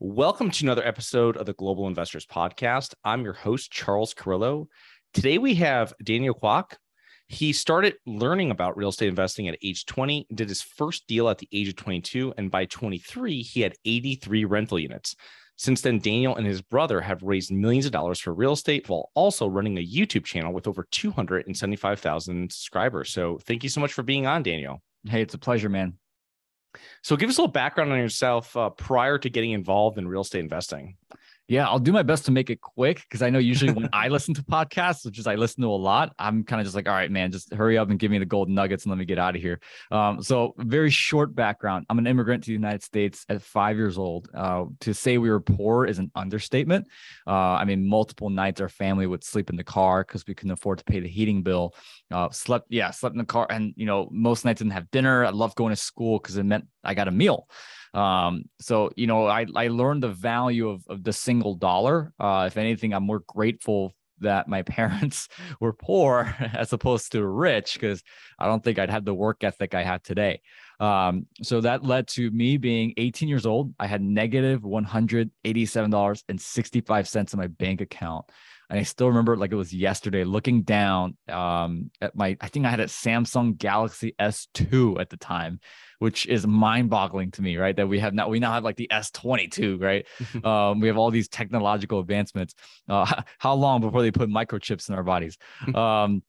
Welcome to another episode of the Global Investors Podcast. I'm your host, Charles Carrillo. Today we have Daniel Kwok. He started learning about real estate investing at age 20, did his first deal at the age of 22, and by 23, he had 83 rental units. Since then, Daniel and his brother have raised millions of dollars for real estate while also running a YouTube channel with over 275,000 subscribers. So thank you so much for being on, Daniel. Hey, it's a pleasure, man. So, give us a little background on yourself uh, prior to getting involved in real estate investing. Yeah, I'll do my best to make it quick because I know usually when I listen to podcasts, which is I listen to a lot, I'm kind of just like, all right, man, just hurry up and give me the golden nuggets and let me get out of here. Um, so, very short background. I'm an immigrant to the United States at five years old. Uh, to say we were poor is an understatement. Uh, I mean, multiple nights our family would sleep in the car because we couldn't afford to pay the heating bill. Uh, slept, yeah, slept in the car, and you know, most nights didn't have dinner. I loved going to school because it meant I got a meal. Um, so you know, I I learned the value of of the single dollar. Uh, if anything, I'm more grateful that my parents were poor as opposed to rich because I don't think I'd had the work ethic I have today. Um, so that led to me being 18 years old. I had negative $187.65 in my bank account. And I still remember like it was yesterday looking down um, at my, I think I had a Samsung Galaxy S2 at the time which is mind boggling to me, right? That we have now, we now have like the S22, right? um, we have all these technological advancements. Uh, how long before they put microchips in our bodies? Um,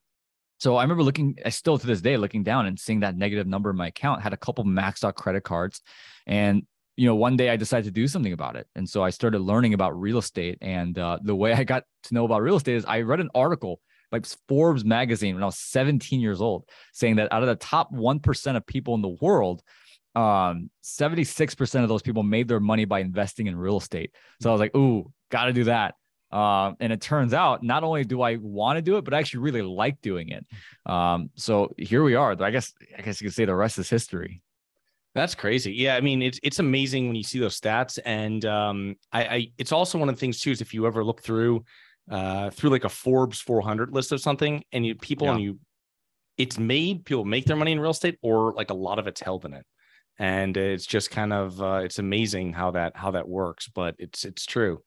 so I remember looking, I still to this day looking down and seeing that negative number in my account, had a couple maxed out credit cards. And, you know, one day I decided to do something about it. And so I started learning about real estate. And uh, the way I got to know about real estate is I read an article like Forbes magazine when I was 17 years old, saying that out of the top 1% of people in the world, um, 76% of those people made their money by investing in real estate. So I was like, ooh, got to do that. Um, and it turns out not only do I want to do it, but I actually really like doing it. Um, so here we are. I guess I guess you could say the rest is history. That's crazy. Yeah, I mean it's it's amazing when you see those stats, and um, I, I it's also one of the things too is if you ever look through uh, through like a Forbes 400 list of something, and you people yeah. and you, it's made people make their money in real estate, or like a lot of it's held in it, and it's just kind of uh, it's amazing how that how that works, but it's it's true.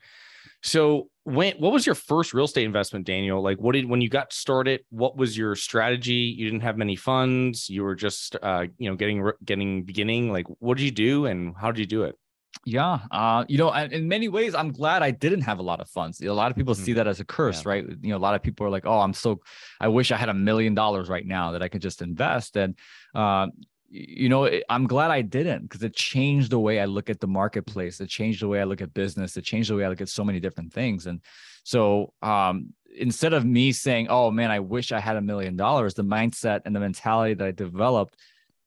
So when what was your first real estate investment, Daniel? Like what did when you got started? What was your strategy? You didn't have many funds. You were just uh, you know getting getting beginning. Like what did you do, and how did you do it? Yeah. Uh, you know, in many ways, I'm glad I didn't have a lot of funds. A lot of people mm-hmm. see that as a curse, yeah. right? You know, a lot of people are like, oh, I'm so, I wish I had a million dollars right now that I could just invest. And, uh, you know, I'm glad I didn't because it changed the way I look at the marketplace. It changed the way I look at business. It changed the way I look at so many different things. And so, um, instead of me saying, oh man, I wish I had a million dollars, the mindset and the mentality that I developed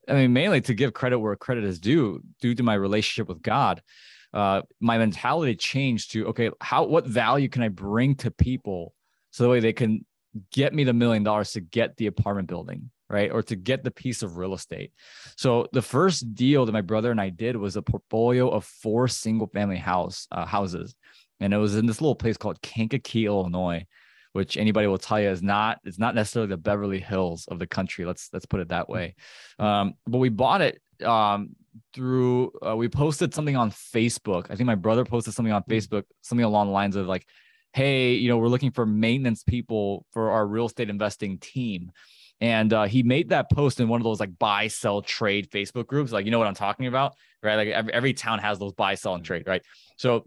I mean, mainly to give credit where credit is due, due to my relationship with God. Uh, my mentality changed to okay, how what value can I bring to people so the way they can get me the million dollars to get the apartment building, right, or to get the piece of real estate. So the first deal that my brother and I did was a portfolio of four single family house uh, houses, and it was in this little place called Kankakee, Illinois which anybody will tell you is not it's not necessarily the Beverly Hills of the country. Let's let's put it that way. Um, but we bought it um, through uh, we posted something on Facebook. I think my brother posted something on Facebook, something along the lines of like, "Hey, you know, we're looking for maintenance people for our real estate investing team." And uh, he made that post in one of those like buy, sell, trade Facebook groups. Like, you know what I'm talking about, right? Like every, every town has those buy, sell, and trade, right? So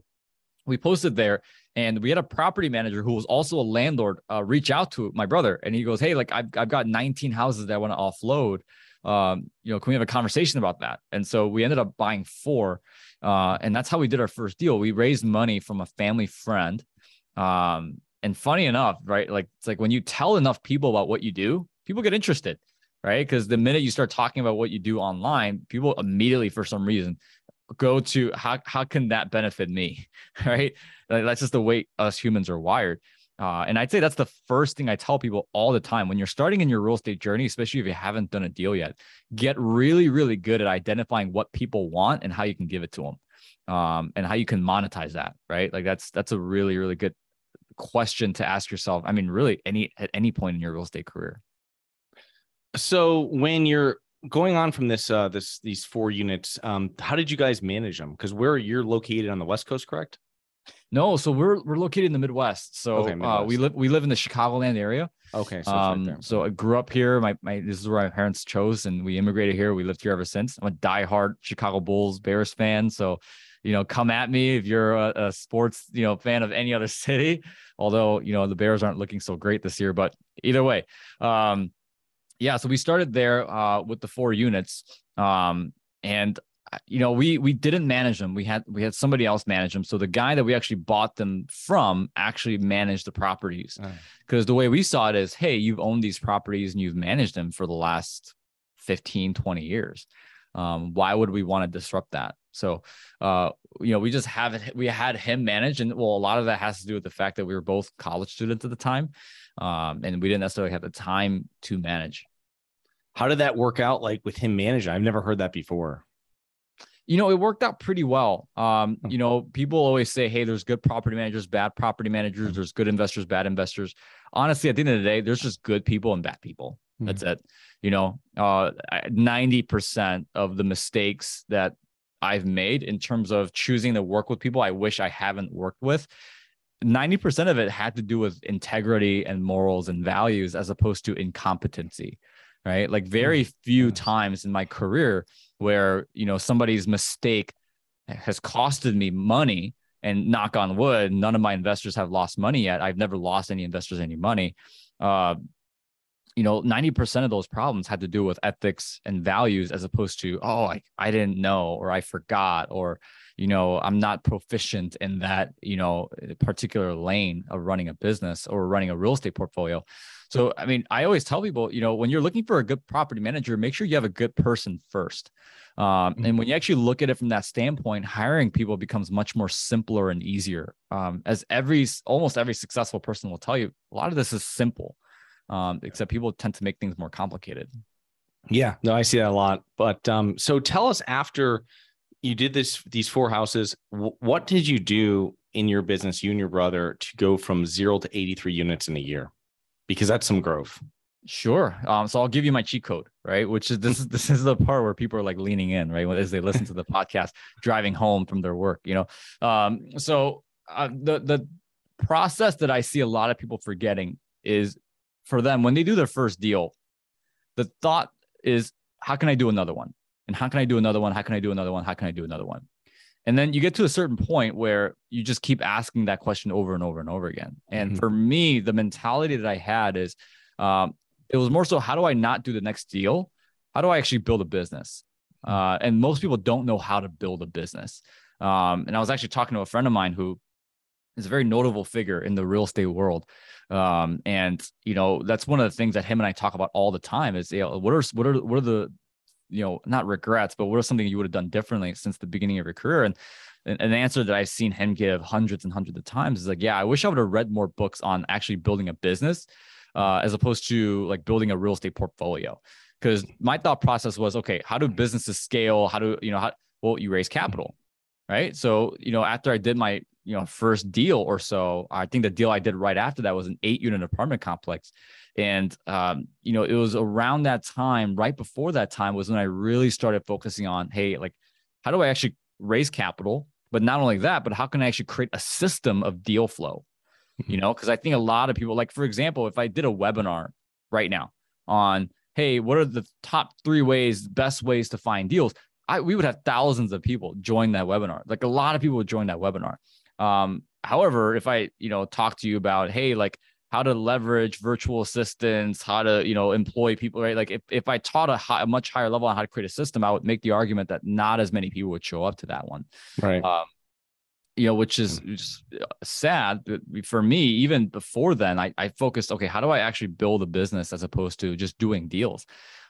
we posted there and we had a property manager who was also a landlord uh, reach out to my brother and he goes hey like I've, I've got 19 houses that i want to offload um, you know can we have a conversation about that and so we ended up buying four uh, and that's how we did our first deal we raised money from a family friend um, and funny enough right like it's like when you tell enough people about what you do people get interested right because the minute you start talking about what you do online people immediately for some reason go to how how can that benefit me right that's just the way us humans are wired uh, and I'd say that's the first thing I tell people all the time when you're starting in your real estate journey, especially if you haven't done a deal yet. Get really, really good at identifying what people want and how you can give it to them, um, and how you can monetize that. Right? Like that's that's a really, really good question to ask yourself. I mean, really, any at any point in your real estate career. So when you're going on from this uh this these four units um how did you guys manage them because where you're located on the west coast correct? No so we're we're located in the midwest. So okay, midwest. Uh, we live we live in the chicagoland area. Okay so, um, right so i grew up here. My, my this is where my parents chose and we immigrated here. We lived here ever since. I'm a diehard chicago bulls bears fan. So you know come at me if you're a, a sports you know fan of any other city. Although you know the bears aren't looking so great this year but either way um yeah, so we started there uh, with the four units, um, and uh, you know we we didn't manage them. We had we had somebody else manage them. So the guy that we actually bought them from actually managed the properties, because the way we saw it is, hey, you've owned these properties and you've managed them for the last 15, 20 years. Um, why would we want to disrupt that? So, uh, you know, we just have it. We had him manage, and well, a lot of that has to do with the fact that we were both college students at the time, um, and we didn't necessarily have the time to manage. How did that work out? Like with him managing, I've never heard that before. You know, it worked out pretty well. Um, you know, people always say, "Hey, there's good property managers, bad property managers. There's good investors, bad investors." Honestly, at the end of the day, there's just good people and bad people. That's mm-hmm. it. You know, uh, ninety percent of the mistakes that I've made in terms of choosing to work with people I wish I haven't worked with 90% of it had to do with integrity and morals and values as opposed to incompetency right? Like very few times in my career where you know somebody's mistake has costed me money and knock on wood none of my investors have lost money yet. I've never lost any investors any money. Uh, you know 90% of those problems had to do with ethics and values as opposed to oh I, I didn't know or i forgot or you know i'm not proficient in that you know particular lane of running a business or running a real estate portfolio. So i mean i always tell people you know when you're looking for a good property manager make sure you have a good person first. Um, and when you actually look at it from that standpoint hiring people becomes much more simpler and easier. Um, as every almost every successful person will tell you a lot of this is simple um, except people tend to make things more complicated yeah no i see that a lot but um, so tell us after you did this these four houses. what did you do in your business, you and your brother, to go from zero to 83 units in a year? Because that's some growth. Sure. Um, so I'll give you my cheat code, right? Which is this is this is the part where people are like leaning in, right? As they listen to the podcast, driving home from their work, you know. Um, so uh, the the process that I see a lot of people forgetting is for them when they do their first deal, the thought is, how can I do another one? and how can I do another one? How can I do another one? How can I do another one? And then you get to a certain point where you just keep asking that question over and over and over again. And mm-hmm. for me, the mentality that I had is um, it was more so how do I not do the next deal? How do I actually build a business? Mm-hmm. Uh, and most people don't know how to build a business. Um, and I was actually talking to a friend of mine who is a very notable figure in the real estate world. Um, and you know, that's one of the things that him and I talk about all the time is, you know, what are, what are, what are the, you know, not regrets, but what is something you would have done differently since the beginning of your career? And an answer that I've seen him give hundreds and hundreds of times is like, yeah, I wish I would have read more books on actually building a business uh, as opposed to like building a real estate portfolio. Because my thought process was, okay, how do businesses scale? How do you know how? Well, you raise capital, right? So you know, after I did my you know first deal or so i think the deal i did right after that was an eight unit apartment complex. And um, you know it was around that time right before that time was when i really started focusing on hey like how do i actually raise capital? But not only that but how can i actually create a system of deal flow? You know because i think a lot of people like for example if i did a webinar right now on hey what are the top three ways best ways to find deals? I, we would have thousands of people join that webinar. Like a lot of people would join that webinar um, however, if I, you know, talk to you about, hey, like how to leverage virtual assistants, how to, you know, employ people, right? Like if, if I taught a, high, a much higher level on how to create a system, I would make the argument that not as many people would show up to that one. Right. Um, you know, which is just uh, sad for me. Even before then, I, I focused, okay, how do I actually build a business as opposed to just doing deals?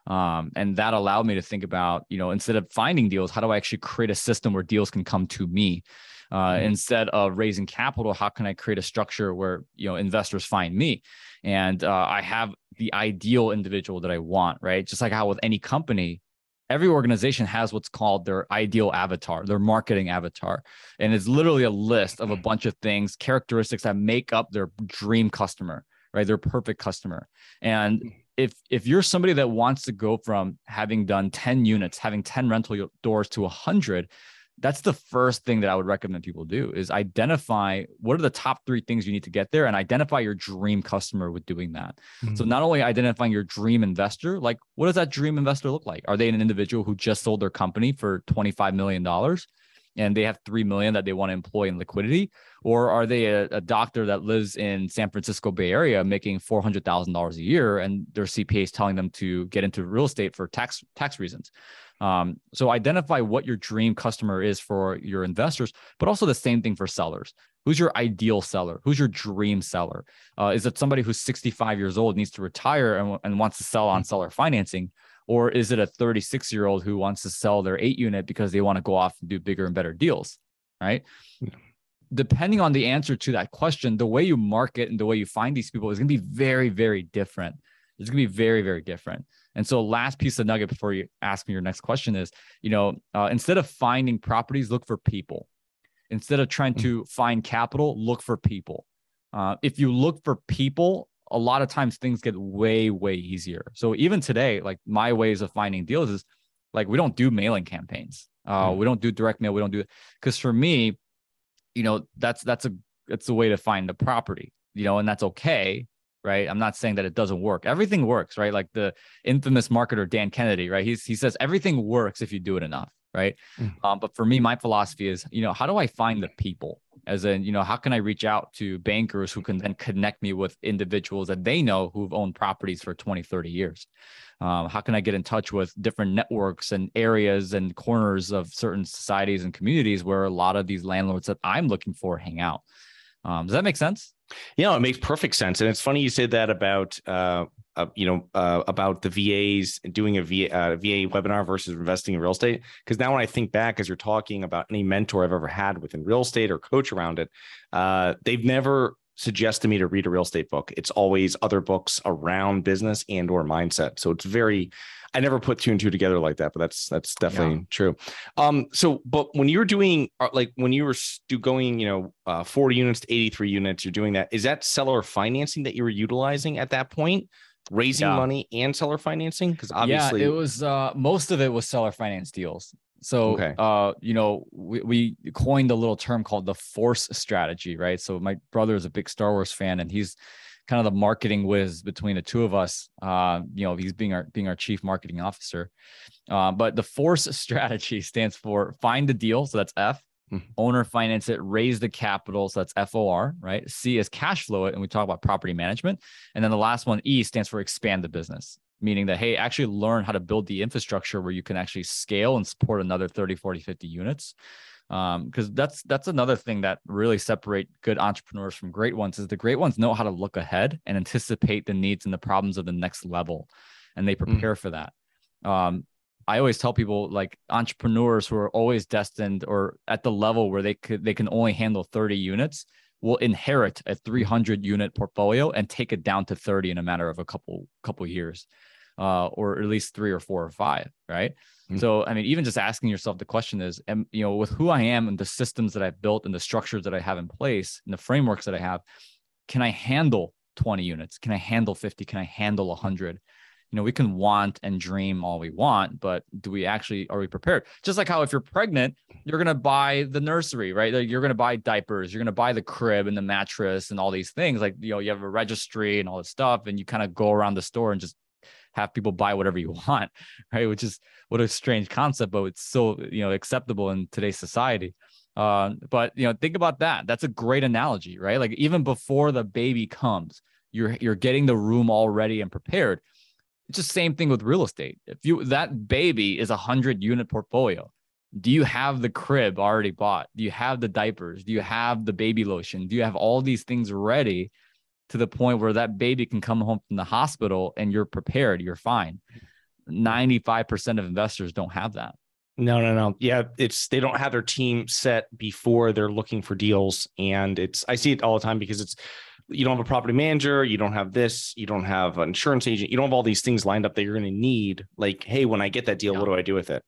Um, and that allowed me to think about, you know, instead of finding deals, how do I actually create a system where deals can come to me? Uh, mm-hmm. Instead of raising capital, how can I create a structure where you know investors find me, and uh, I have the ideal individual that I want, right? Just like how with any company, every organization has what's called their ideal avatar, their marketing avatar. And it's literally a list of a bunch of things, characteristics that make up their dream customer, right? Their perfect customer. And mm-hmm. if if you're somebody that wants to go from having done 10 units, having 10 rental doors to 100, that's the first thing that I would recommend people do is identify what are the top three things you need to get there and identify your dream customer with doing that. Mm-hmm. So not only identifying your dream investor, like what does that dream investor look like? Are they an individual who just sold their company for $25 million and they have 3 million that they want to employ in liquidity? Or are they a, a doctor that lives in San Francisco Bay Area making $400,000 a year and their CPA is telling them to get into real estate for tax tax reasons? Um, so identify what your dream customer is for your investors, but also the same thing for sellers. Who's your ideal seller? Who's your dream seller? Uh, is it somebody who's 65 years old, needs to retire and, and wants to sell on seller financing? Or is it a 36 year old who wants to sell their eight unit because they want to go off and do bigger and better deals? Right. Yeah. Depending on the answer to that question, the way you market and the way you find these people is going to be very, very different. It's going to be very, very different. And so, last piece of nugget before you ask me your next question is, you know, uh, instead of finding properties, look for people. Instead of trying mm. to find capital, look for people. Uh, if you look for people, a lot of times things get way, way easier. So even today, like my ways of finding deals is like we don't do mailing campaigns. Uh, mm. We don't do direct mail. We don't do it because for me, you know, that's that's a that's the way to find the property. You know, and that's okay right? I'm not saying that it doesn't work. Everything works, right? Like the infamous marketer Dan Kennedy, right? He's, he says everything works if you do it enough, right? Mm. Um, but for me, my philosophy is, you know, how do I find the people? As in, you know, how can I reach out to bankers who can then connect me with individuals that they know who've owned properties for 20, 30 years? Um, how can I get in touch with different networks and areas and corners of certain societies and communities where a lot of these landlords that I'm looking for hang out? Um, does that make sense? Yeah, it makes perfect sense, and it's funny you said that about uh, uh, you know uh, about the VAs doing a VA, uh, VA webinar versus investing in real estate. Because now when I think back, as you're talking about any mentor I've ever had within real estate or coach around it, uh, they've never suggested me to read a real estate book. It's always other books around business and or mindset. So it's very I never put two and two together like that, but that's that's definitely yeah. true. Um, so, but when you're doing uh, like when you were going, you know, uh, 40 units to 83 units, you're doing that. Is that seller financing that you were utilizing at that point? Raising yeah. money and seller financing? Because obviously, yeah, it was uh, most of it was seller finance deals. So, okay. uh, you know, we, we coined a little term called the force strategy, right? So, my brother is a big Star Wars fan, and he's kind of the marketing whiz between the two of us. Uh, you know, he's being our being our chief marketing officer. Uh, but the force strategy stands for find the deal, so that's F. Mm-hmm. Owner finance it, raise the capital, so that's FOR, right? C is cash flow it, and we talk about property management. And then the last one, E, stands for expand the business, meaning that, hey, actually learn how to build the infrastructure where you can actually scale and support another 30, 40, 50 units um because that's that's another thing that really separate good entrepreneurs from great ones is the great ones know how to look ahead and anticipate the needs and the problems of the next level and they mm. prepare mm. for that um i always tell people like entrepreneurs who are always destined or at the level where they could they can only handle 30 units will inherit a 300 unit portfolio and take it down to 30 in a matter of a couple couple years uh, or at least three or four or five, right? Mm-hmm. So, I mean, even just asking yourself the question is, and you know, with who I am and the systems that I've built and the structures that I have in place and the frameworks that I have, can I handle 20 units? Can I handle 50? Can I handle 100? You know, we can want and dream all we want, but do we actually are we prepared? Just like how if you're pregnant, you're gonna buy the nursery, right? Like you're gonna buy diapers, you're gonna buy the crib and the mattress and all these things. Like you know, you have a registry and all this stuff, and you kind of go around the store and just have people buy whatever you want, right? Which is what a strange concept, but it's so you know acceptable in today's society. Uh, but you know, think about that. That's a great analogy, right? Like even before the baby comes, you're you're getting the room all ready and prepared. It's the same thing with real estate. If you that baby is a hundred unit portfolio, do you have the crib already bought? Do you have the diapers? Do you have the baby lotion? Do you have all these things ready to the point where that baby can come home from the hospital and you're prepared, you're fine. 95% of investors don't have that. No, no, no. Yeah, it's they don't have their team set before they're looking for deals. And it's I see it all the time because it's you don't have a property manager, you don't have this, you don't have an insurance agent, you don't have all these things lined up that you're going to need. Like, hey, when I get that deal, yeah. what do I do with it?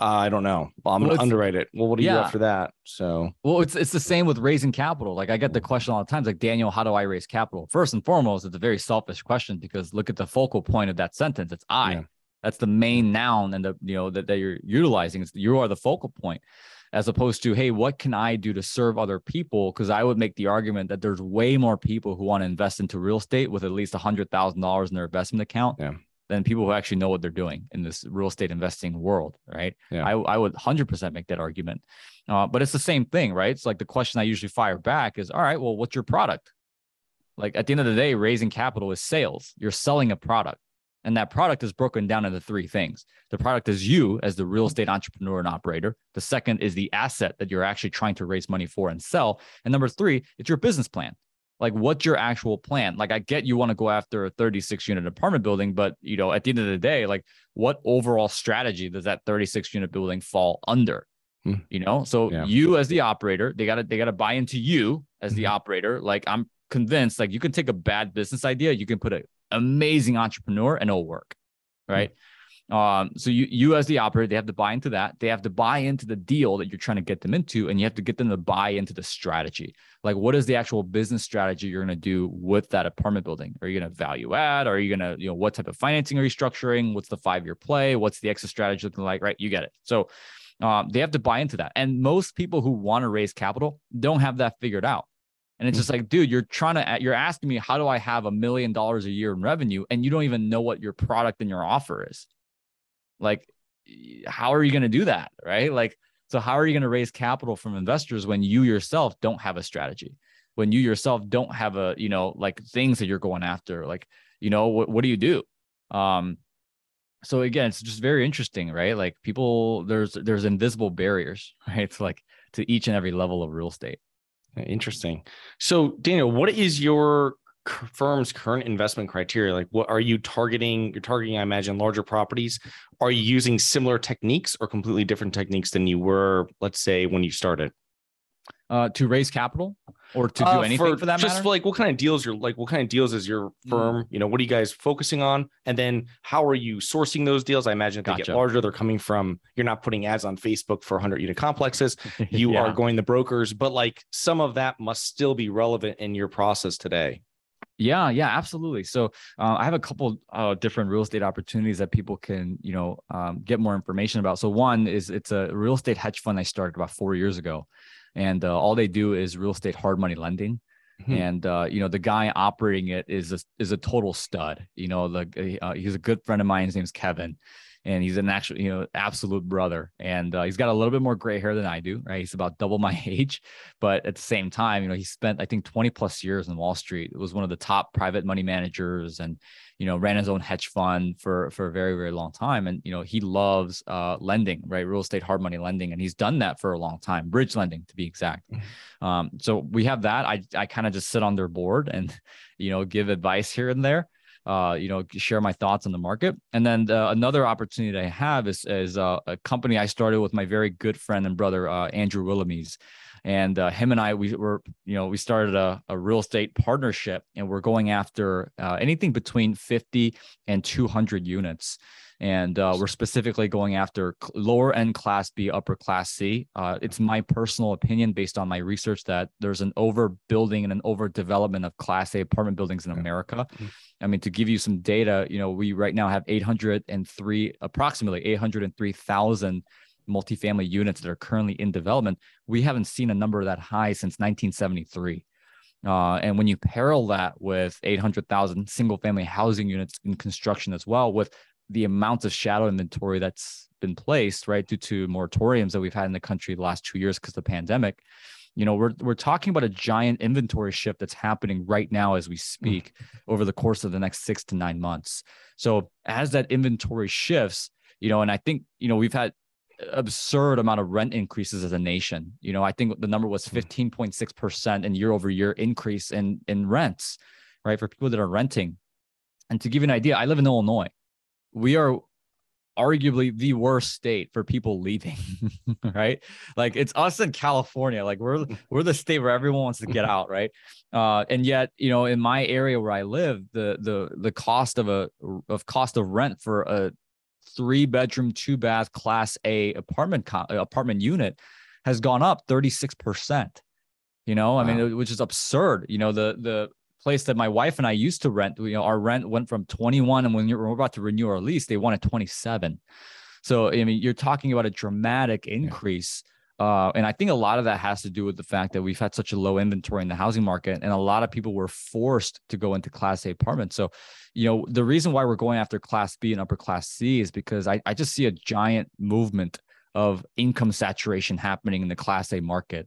Uh, I don't know. Well, I'm well, gonna underwrite it. Well, what do you yeah. got for that? So, well, it's it's the same with raising capital. Like I get the question all the times, like Daniel, how do I raise capital? First and foremost, it's a very selfish question because look at the focal point of that sentence. It's I. Yeah. That's the main noun and the you know that, that you're utilizing. It's you are the focal point, as opposed to hey, what can I do to serve other people? Because I would make the argument that there's way more people who want to invest into real estate with at least a hundred thousand dollars in their investment account. Yeah than people who actually know what they're doing in this real estate investing world, right? Yeah. I, I would 100% make that argument. Uh, but it's the same thing, right? It's like the question I usually fire back is, all right, well, what's your product? Like at the end of the day, raising capital is sales. You're selling a product. And that product is broken down into three things. The product is you as the real estate entrepreneur and operator. The second is the asset that you're actually trying to raise money for and sell. And number three, it's your business plan like what's your actual plan like i get you want to go after a 36 unit apartment building but you know at the end of the day like what overall strategy does that 36 unit building fall under hmm. you know so yeah. you as the operator they got to they got to buy into you as the mm-hmm. operator like i'm convinced like you can take a bad business idea you can put an amazing entrepreneur and it'll work right um, so you you as the operator, they have to buy into that. They have to buy into the deal that you're trying to get them into, and you have to get them to buy into the strategy. Like, what is the actual business strategy you're going to do with that apartment building? Are you going to value add? Are you going to, you know, what type of financing are you structuring? What's the five year play? What's the exit strategy looking like? Right, you get it. So um, they have to buy into that. And most people who want to raise capital don't have that figured out. And it's just like, dude, you're trying to, you're asking me, how do I have a million dollars a year in revenue? And you don't even know what your product and your offer is. Like, how are you going to do that? Right. Like, so how are you going to raise capital from investors when you yourself don't have a strategy? When you yourself don't have a, you know, like things that you're going after? Like, you know, what, what do you do? Um, so again, it's just very interesting, right? Like people, there's there's invisible barriers, right? To like to each and every level of real estate. Interesting. So Daniel, what is your firm's current investment criteria? Like, what are you targeting? You're targeting, I imagine, larger properties. Are you using similar techniques or completely different techniques than you were, let's say, when you started? Uh, to raise capital or to do uh, anything for, for that just matter? like what kind of deals you're like what kind of deals is your mm. firm mm. you know what are you guys focusing on and then how are you sourcing those deals i imagine if gotcha. they get larger they're coming from you're not putting ads on facebook for 100 unit complexes you yeah. are going the brokers but like some of that must still be relevant in your process today yeah, yeah, absolutely. So uh, I have a couple uh, different real estate opportunities that people can, you know, um, get more information about. So one is it's a real estate hedge fund I started about four years ago, and uh, all they do is real estate hard money lending. Mm-hmm. And uh, you know the guy operating it is a, is a total stud. You know, the uh, he's a good friend of mine. His name's Kevin, and he's an actual, you know, absolute brother. And uh, he's got a little bit more gray hair than I do, right? He's about double my age, but at the same time, you know, he spent I think 20 plus years in Wall Street. It was one of the top private money managers, and you know, ran his own hedge fund for for a very very long time. And you know, he loves uh, lending, right? Real estate hard money lending, and he's done that for a long time, bridge lending to be exact. Mm-hmm. Um, so we have that. I I kind of just sit on their board and you know give advice here and there. Uh, you know, share my thoughts on the market. And then the, another opportunity I have is is uh, a company I started with my very good friend and brother uh, Andrew Willemese. And uh, him and I, we were, you know, we started a, a real estate partnership, and we're going after uh, anything between 50 and 200 units and uh, we're specifically going after lower end class b upper class c. Uh, it's my personal opinion based on my research that there's an overbuilding and an overdevelopment of class a apartment buildings in america. Mm-hmm. i mean to give you some data you know we right now have 803 approximately 803000 multifamily units that are currently in development. We haven't seen a number that high since 1973 uh, and when you parallel that with 800,000 single family housing units in construction as well, with the amount of shadow inventory that's been placed, right, due to moratoriums that we've had in the country the last two years because of the pandemic, you know, we're we're talking about a giant inventory shift that's happening right now as we speak mm-hmm. over the course of the next six to nine months. So as that inventory shifts, you know, and I think you know we've had absurd amount of rent increases as a nation. You know, I think the number was 15.6% mm. in year over year increase in in rents, right, for people that are renting. And to give you an idea, I live in Illinois we are arguably the worst state for people leaving right? Like it's us in california. Like we're we're the state where everyone wants to get out right? Uh and yet you know in my area where i live the the the cost of a of cost of rent for a three bedroom two bath class a apartment apartment unit has gone up 36% you know? Wow. i mean which is absurd you know the the place that my wife and I used to rent, you know, our rent went from 21 and when we're about to renew our lease, they wanted 27. So, I mean, you're talking about a dramatic increase. Uh, and I think a lot of that has to do with the fact that we've had such a low inventory in the housing market, and a lot of people were forced to go into Class A apartments. So, you know, the reason why we're going after Class B and Upper Class C is because I, I just see a giant movement of income saturation happening in the Class A market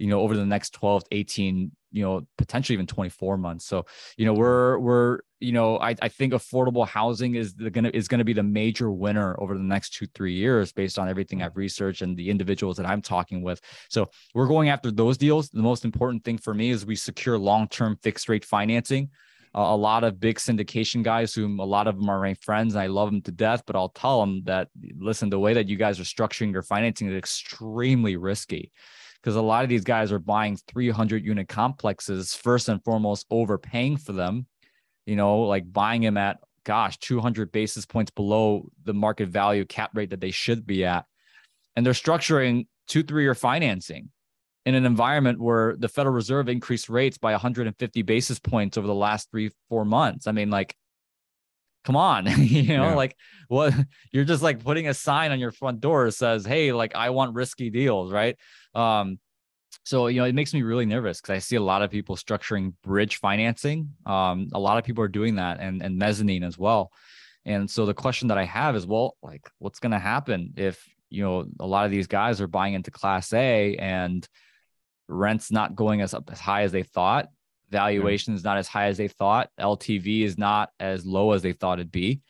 you know over the next 12 18 you know potentially even 24 months. So you know we're we're you know i, I think affordable housing is the gonna is gonna be the major winner over the next two three years based on everything i've researched and the individuals that i'm talking with. So we're going after those deals. The most important thing for me is we secure long-term fixed rate financing. Uh, a lot of big syndication guys whom a lot of them are my friends and i love them to death but i'll tell them that listen the way that you guys are structuring your financing is extremely risky because a lot of these guys are buying 300 unit complexes first and foremost overpaying for them you know like buying them at gosh 200 basis points below the market value cap rate that they should be at. And they're structuring two three year financing in an environment where the federal reserve increased rates by 150 basis points over the last three four months. I mean like come on you know yeah. like what you're just like putting a sign on your front door that says hey like i want risky deals right um so you know it makes me really nervous because i see a lot of people structuring bridge financing. Um a lot of people are doing that and and mezzanine as well. And so the question that i have is well like what's going to happen if you know a lot of these guys are buying into class a and rents not going as up as high as they thought valuation is not as high as they thought ltv is not as low as they thought it'd be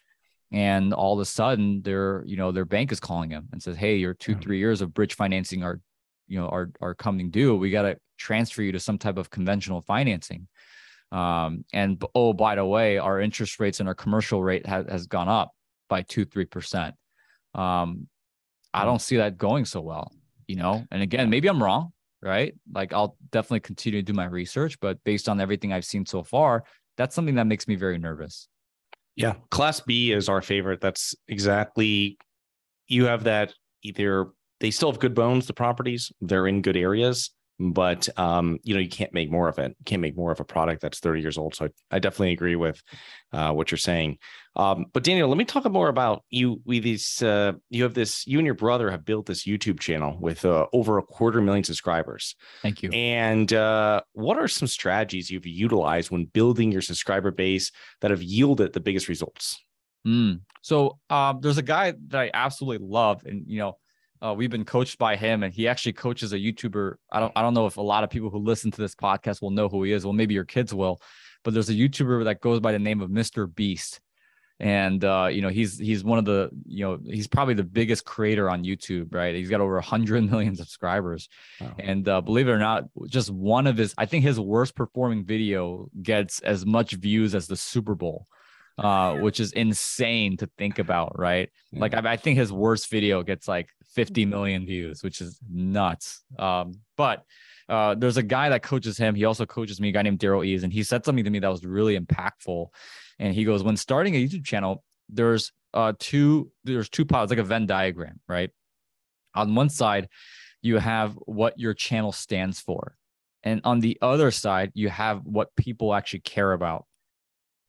and all of a sudden their you know their bank is calling them and says hey your two three years of bridge financing are you know are are coming due we got to transfer you to some type of conventional financing um, and oh by the way our interest rates and our commercial rate ha- has gone up by two three percent um, i don't see that going so well you know and again maybe i'm wrong right? Like I'll definitely continue to do my research, but based on everything I've seen so far, that's something that makes me very nervous. Yeah, class B is our favorite. That's exactly you have that either they still have good bones, the properties, they're in good areas, but um, you know you can't make more of it. You can't make more of a product that's 30 years old. So I, I definitely agree with uh, what you're saying. Um, but Daniel, let me talk more about you. We these uh, you have this. You and your brother have built this YouTube channel with uh, over a quarter million subscribers. Thank you. And uh, what are some strategies you've utilized when building your subscriber base that have yielded the biggest results? Mm. So um, there's a guy that I absolutely love, and you know uh, we've been coached by him, and he actually coaches a YouTuber. I don't I don't know if a lot of people who listen to this podcast will know who he is. Well, maybe your kids will, but there's a YouTuber that goes by the name of Mr. Beast, and uh, you know he's he's one of the you know he's probably the biggest creator on YouTube. Right, he's got over a hundred million subscribers, wow. and uh, believe it or not, just one of his I think his worst performing video gets as much views as the Super Bowl. Uh, which is insane to think about, right? Yeah. Like I, I, think his worst video gets like 50 million views, which is nuts. Um, but uh, there's a guy that coaches him. He also coaches me, a guy named Derral Eves, and he said something to me that was really impactful. And he goes, when starting a YouTube channel, there's uh two there's two piles like a Venn diagram, right? On one side, you have what your channel stands for. And on the other side, you have what people actually care about.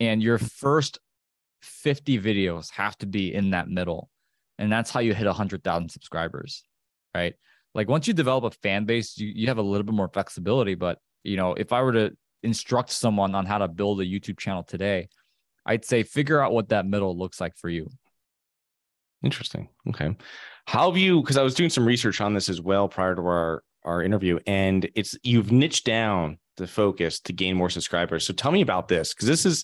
And your first 50 videos have to be in that middle. And that's how you hit 100,000 subscribers, right? Like once you develop a fan base, you, you have a little bit more flexibility. But, you know, if I were to instruct someone on how to build a YouTube channel today, I'd say figure out what that middle looks like for you. Interesting. Okay. How have you, because I was doing some research on this as well prior to our, our interview, and it's you've niched down the focus to gain more subscribers. So tell me about this, because this is,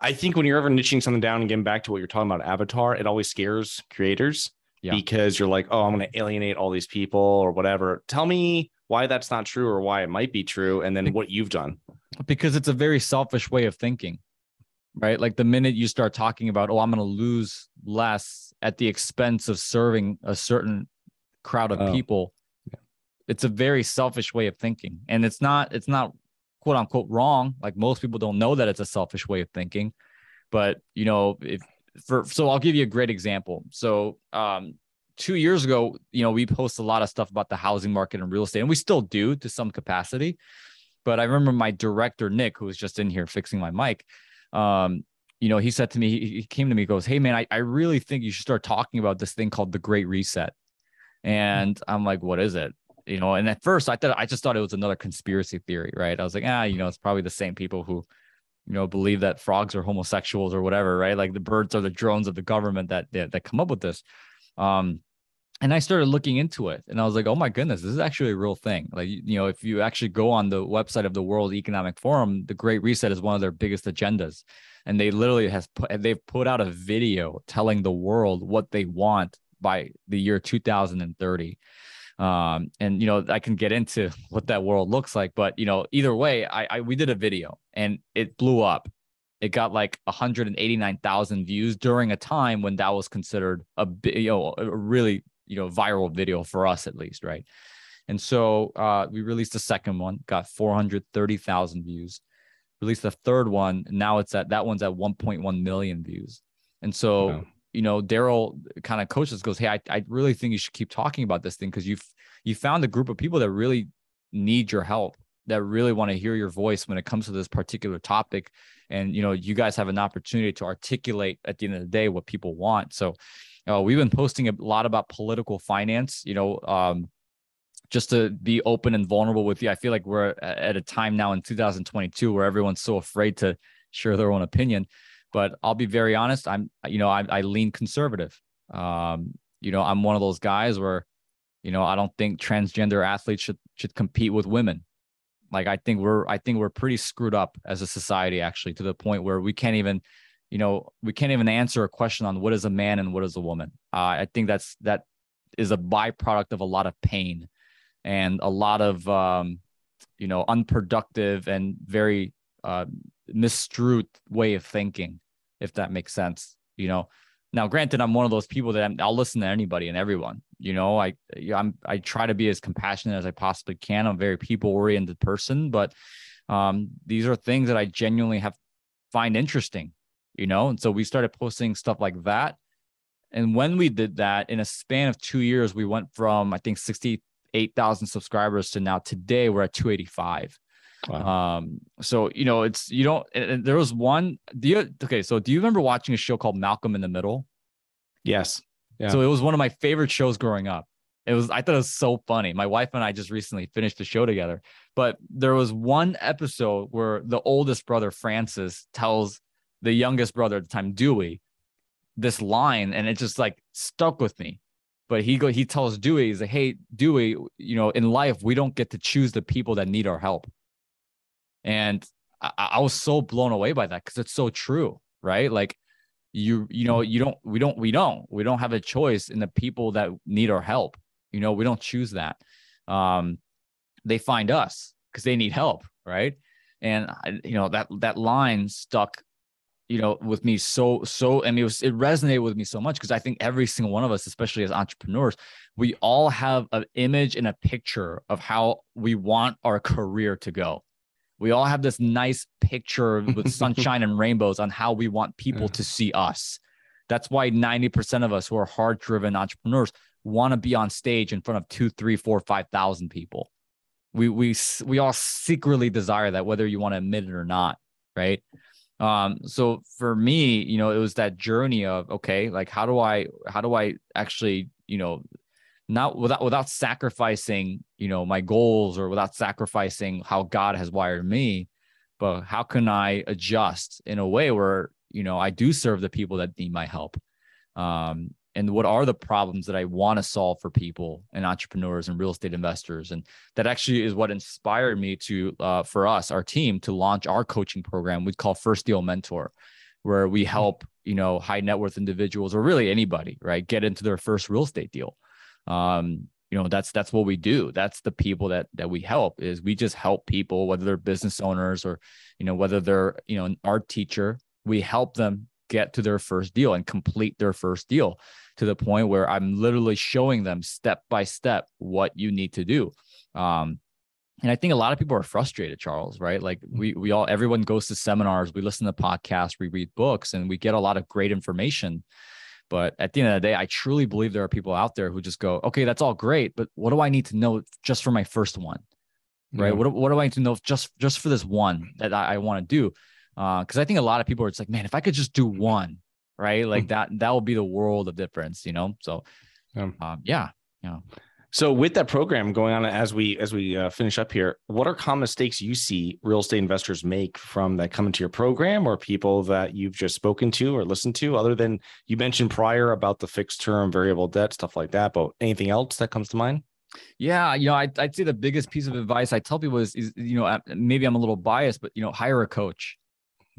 I think when you're ever niching something down and getting back to what you're talking about, avatar, it always scares creators yeah. because you're like, oh, I'm going to alienate all these people or whatever. Tell me why that's not true or why it might be true, and then what you've done. Because it's a very selfish way of thinking right? Like the minute you start talking about, oh, I'm going to lose less at the expense of serving a certain crowd of oh. people, it's a very selfish way of thinking. And it's not, it's not quote unquote wrong. Like most people don't know that it's a selfish way of thinking. But, you know, if for, so I'll give you a great example. So, um, two years ago, you know, we post a lot of stuff about the housing market and real estate, and we still do to some capacity. But I remember my director, Nick, who was just in here fixing my mic, um, you know, he said to me, he came to me, goes, Hey man, I, I really think you should start talking about this thing called the Great Reset. And I'm like, what is it? You know, and at first I thought I just thought it was another conspiracy theory, right? I was like, ah, you know, it's probably the same people who, you know, believe that frogs are homosexuals or whatever, right? Like the birds are the drones of the government that that, that come up with this. Um, and I started looking into it and I was like, oh my goodness, this is actually a real thing. Like, you know, if you actually go on the website of the World Economic Forum, the Great Reset is one of their biggest agendas. And they literally has put, they've put out a video telling the world what they want by the year 2030. Um, and you know, I can get into what that world looks like, but you know, either way, I, I we did a video and it blew up. It got like 189,000 views during a time when that was considered a you know a really you know viral video for us at least right? And so uh, we released the second one got 430000 views. Released the third one now it's at that one's at 1.1 million views. And so you know Derral kind of coaches goes hey I, I really think you should keep talking about this thing because you've you found a group of people that really need your help that really want to hear your voice when it comes to this particular topic and you know you guys have an opportunity to articulate at the end of the day what people want so uh, we've been posting a lot about political finance, you know, um, just to be open and vulnerable with you. I feel like we're at a time now in 2022 where everyone's so afraid to share their own opinion. But I'll be very honest. I'm, you know, I, I lean conservative. Um, you know, I'm one of those guys where, you know, I don't think transgender athletes should should compete with women. Like I think we're I think we're pretty screwed up as a society actually to the point where we can't even you know, we can't even answer a question on what is a man and what is a woman. Uh, I think that's that is a byproduct of a lot of pain and a lot of um, you know unproductive and very uh, misstrued way of thinking, if that makes sense. You know, now granted, I'm one of those people that i will listen to anybody and everyone. You know, I I'm I try to be as compassionate as I possibly can. I'm a very people oriented person, but um, these are things that I genuinely have find interesting you know? And so we started posting stuff like that. And when we did that in a span of two years, we went from, I think, 68,000 subscribers to now today we're at 285. Wow. Um, so, you know, it's, you don't, there was one, do you, okay. So do you remember watching a show called Malcolm in the Middle? Yes. Yeah. So it was one of my favorite shows growing up. It was, I thought it was so funny. My wife and I just recently finished the show together, but there was one episode where the oldest brother, Francis, tells the youngest brother at the time, Dewey, this line, and it just like stuck with me. But he go he tells Dewey, he's like, hey, Dewey, you know, in life, we don't get to choose the people that need our help. And I, I was so blown away by that because it's so true, right? Like you, you know, you don't, we don't, we don't, we don't have a choice in the people that need our help. You know, we don't choose that. Um, they find us because they need help, right? And you know that that line stuck you know, with me so so I it was it resonated with me so much because I think every single one of us, especially as entrepreneurs, we all have an image and a picture of how we want our career to go. We all have this nice picture with sunshine and rainbows on how we want people yeah. to see us. That's why 90% of us who are hard driven entrepreneurs want to be on stage in front of two, three, four, five thousand people. We we we all secretly desire that, whether you want to admit it or not, right? um so for me you know it was that journey of okay like how do i how do i actually you know not without without sacrificing you know my goals or without sacrificing how god has wired me but how can i adjust in a way where you know i do serve the people that need my help um and what are the problems that I want to solve for people and entrepreneurs and real estate investors. And that actually is what inspired me to, uh, for us, our team, to launch our coaching program we call First Deal Mentor, where we hmm. help, you know, high net worth individuals or really anybody, right, get into their first real estate deal. Um, you know that's that's what we do that's the people that that we help is we just help people whether they're business owners or you know whether they're you know an art teacher we help them get to their first deal and complete their first deal to the point where I'm literally showing them step by step what you need to do. Um, and I think a lot of people are frustrated, Charles, right? Like we we all everyone goes to seminars, we listen to podcasts, we read books, and we get a lot of great information. But at the end of the day, I truly believe there are people out there who just go, okay, that's all great, but what do I need to know just for my first one? Right. What, what do I need to know just just for this one that I, I want to do? Because uh, I think a lot of people are just like, man, if I could just do one, right? Like mm. that that will be the world of difference, you know. So, um, yeah, yeah. So with that program going on as we as we uh, finish up here, what are common mistakes you see real estate investors make from that come into your program or people that you've just spoken to or listened to other than you mentioned prior about the fixed term variable debt stuff like that, but anything else that comes to mind? Yeah, you know, I'd, I'd say the biggest piece of advice I tell people is, is, you know, maybe I'm a little biased, but you know, hire a coach.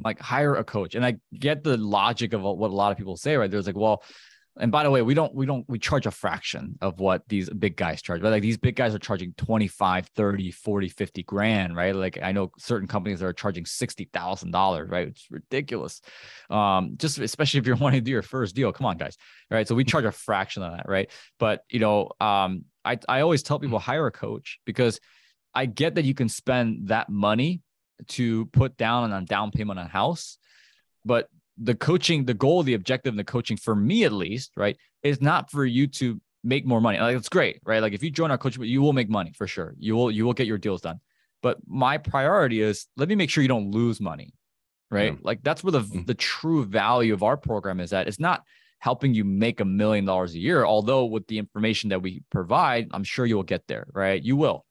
Like hire a coach. And i get the logic of what a lot of people say right? There's like well and by the way we don't we don't we charge a fraction of what these big guys charge but like these big guys are charging 25 30 40 50 grand right? Like i know certain companies are charging $60000 right? It's ridiculous. Um just especially if you're wanting to do your first deal. Come on guys right? So we charge a fraction of that right? But you know um i i always tell people hire a coach because i get that you can spend that money to put down on a down payment on a house. But the coaching, the goal, the objective, and the coaching for me at least, right, is not for you to make more money. Like it's great, right? Like if you join our coaching, you will make money for sure. You will you will get your deals done. But my priority is let me make sure you don't lose money, right? Yeah. Like that's where the mm-hmm. the true value of our program is That It's not helping you make a million dollars a year. Although with the information that we provide, I'm sure you will get there, right? You will.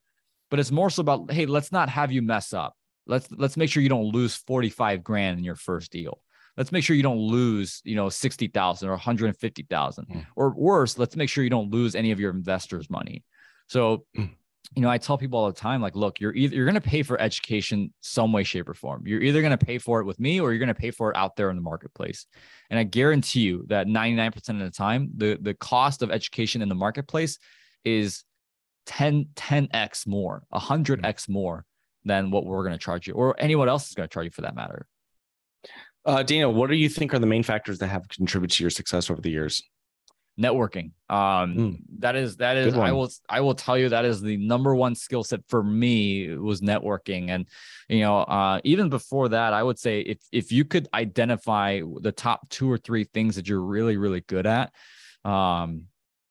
But it's more so about hey, let's not have you mess up let's let's make sure you don't lose 45 grand in your first deal let's make sure you don't lose you know 60,000 or 150,000 mm. or worse let's make sure you don't lose any of your investors money so mm. you know i tell people all the time like look you're either you're going to pay for education some way shape or form you're either going to pay for it with me or you're going to pay for it out there in the marketplace and i guarantee you that 99% of the time the the cost of education in the marketplace is 10 10x more 100x mm. more than what we're going to charge you or anyone else is going to charge you for that matter. Uh, Daniel, what do you think are the main factors that have contributed to your success over the years? Networking. Um, mm. that is that is I will I will tell you that is the number one skill set for me was networking. And you know, uh, even before that, I would say if if you could identify the top two or three things that you're really really good at, um,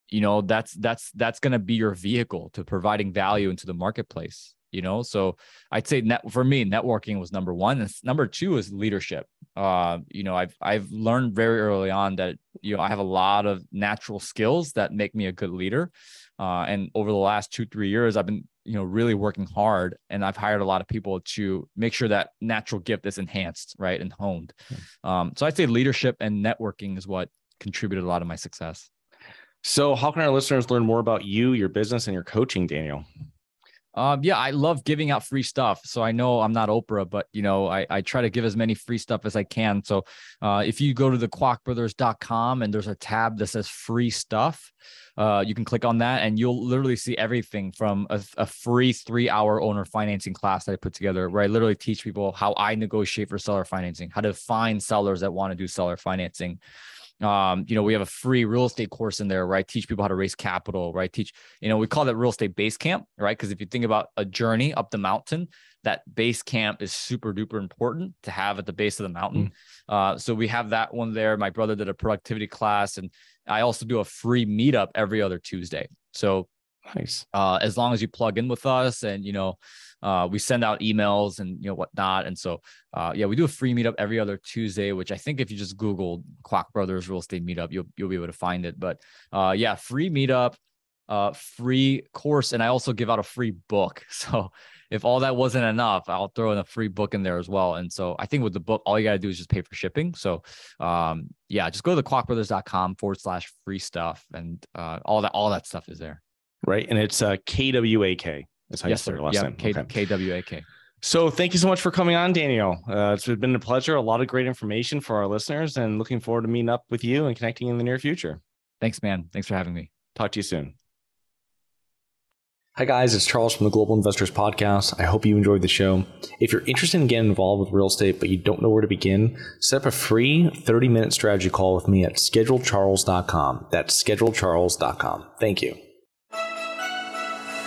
you know, that's that's that's going to be your vehicle to providing value into the marketplace you know? So i'd say net for me networking was number one and number two is leadership. Uh you know i've i've learned very early on that you know i have a lot of natural skills that make me a good leader. Uh, and over the last two three years i've been you know really working hard and i've hired a lot of people to make sure that natural gift is enhanced right and honed. Um, so i'd say leadership and networking is what contributed a lot of my success. So how can our listeners learn more about you your business and your coaching daniel Um, yeah, I love giving out free stuff. So I know I'm not Oprah, but you know, I, I try to give as many free stuff as I can. So uh, if you go to the kwakbrothers.com and there's a tab that says free stuff, uh, you can click on that and you'll literally see everything from a, a free three hour owner financing class that I put together where I literally teach people how I negotiate for seller financing, how to find sellers that want to do seller financing um, you know, we have a free real estate course in there, right? Teach people how to raise capital, right? Teach, you know, we call that real estate base camp, right? Because if you think about a journey up the mountain, that base camp is super duper important to have at the base of the mountain. Mm. Uh, so we have that one there. My brother did a productivity class, and I also do a free meetup every other Tuesday. So nice. Uh, as long as you plug in with us and you know uh, we send out emails and you know whatnot. And so, uh, yeah, we do a free meetup every other Tuesday, which I think if you just Google Kwak Brothers Real Estate Meetup, you'll you'll be able to find it. But uh, yeah, free meetup, uh, free course, and I also give out a free book. So if all that wasn't enough, I'll throw in a free book in there as well. And so I think with the book, all you got to do is just pay for shipping. So um, yeah, just go to the kwakbrothers.com forward slash free stuff and uh, all that, all that stuff is there. Right. And it's uh, KWAK. That's how yes, you sir. last yeah, name. K- okay. KWAK. So thank you so much for coming on, Daniel. Uh, it's been a pleasure. A lot of great information for our listeners, and looking forward to meeting up with you and connecting in the near future. Thanks, man. Thanks for having me. Talk to you soon. Hi, guys. It's Charles from the Global Investors Podcast. I hope you enjoyed the show. If you're interested in getting involved with real estate, but you don't know where to begin, set up a free 30 minute strategy call with me at schedulecharles.com. That's schedulecharles.com. Thank you.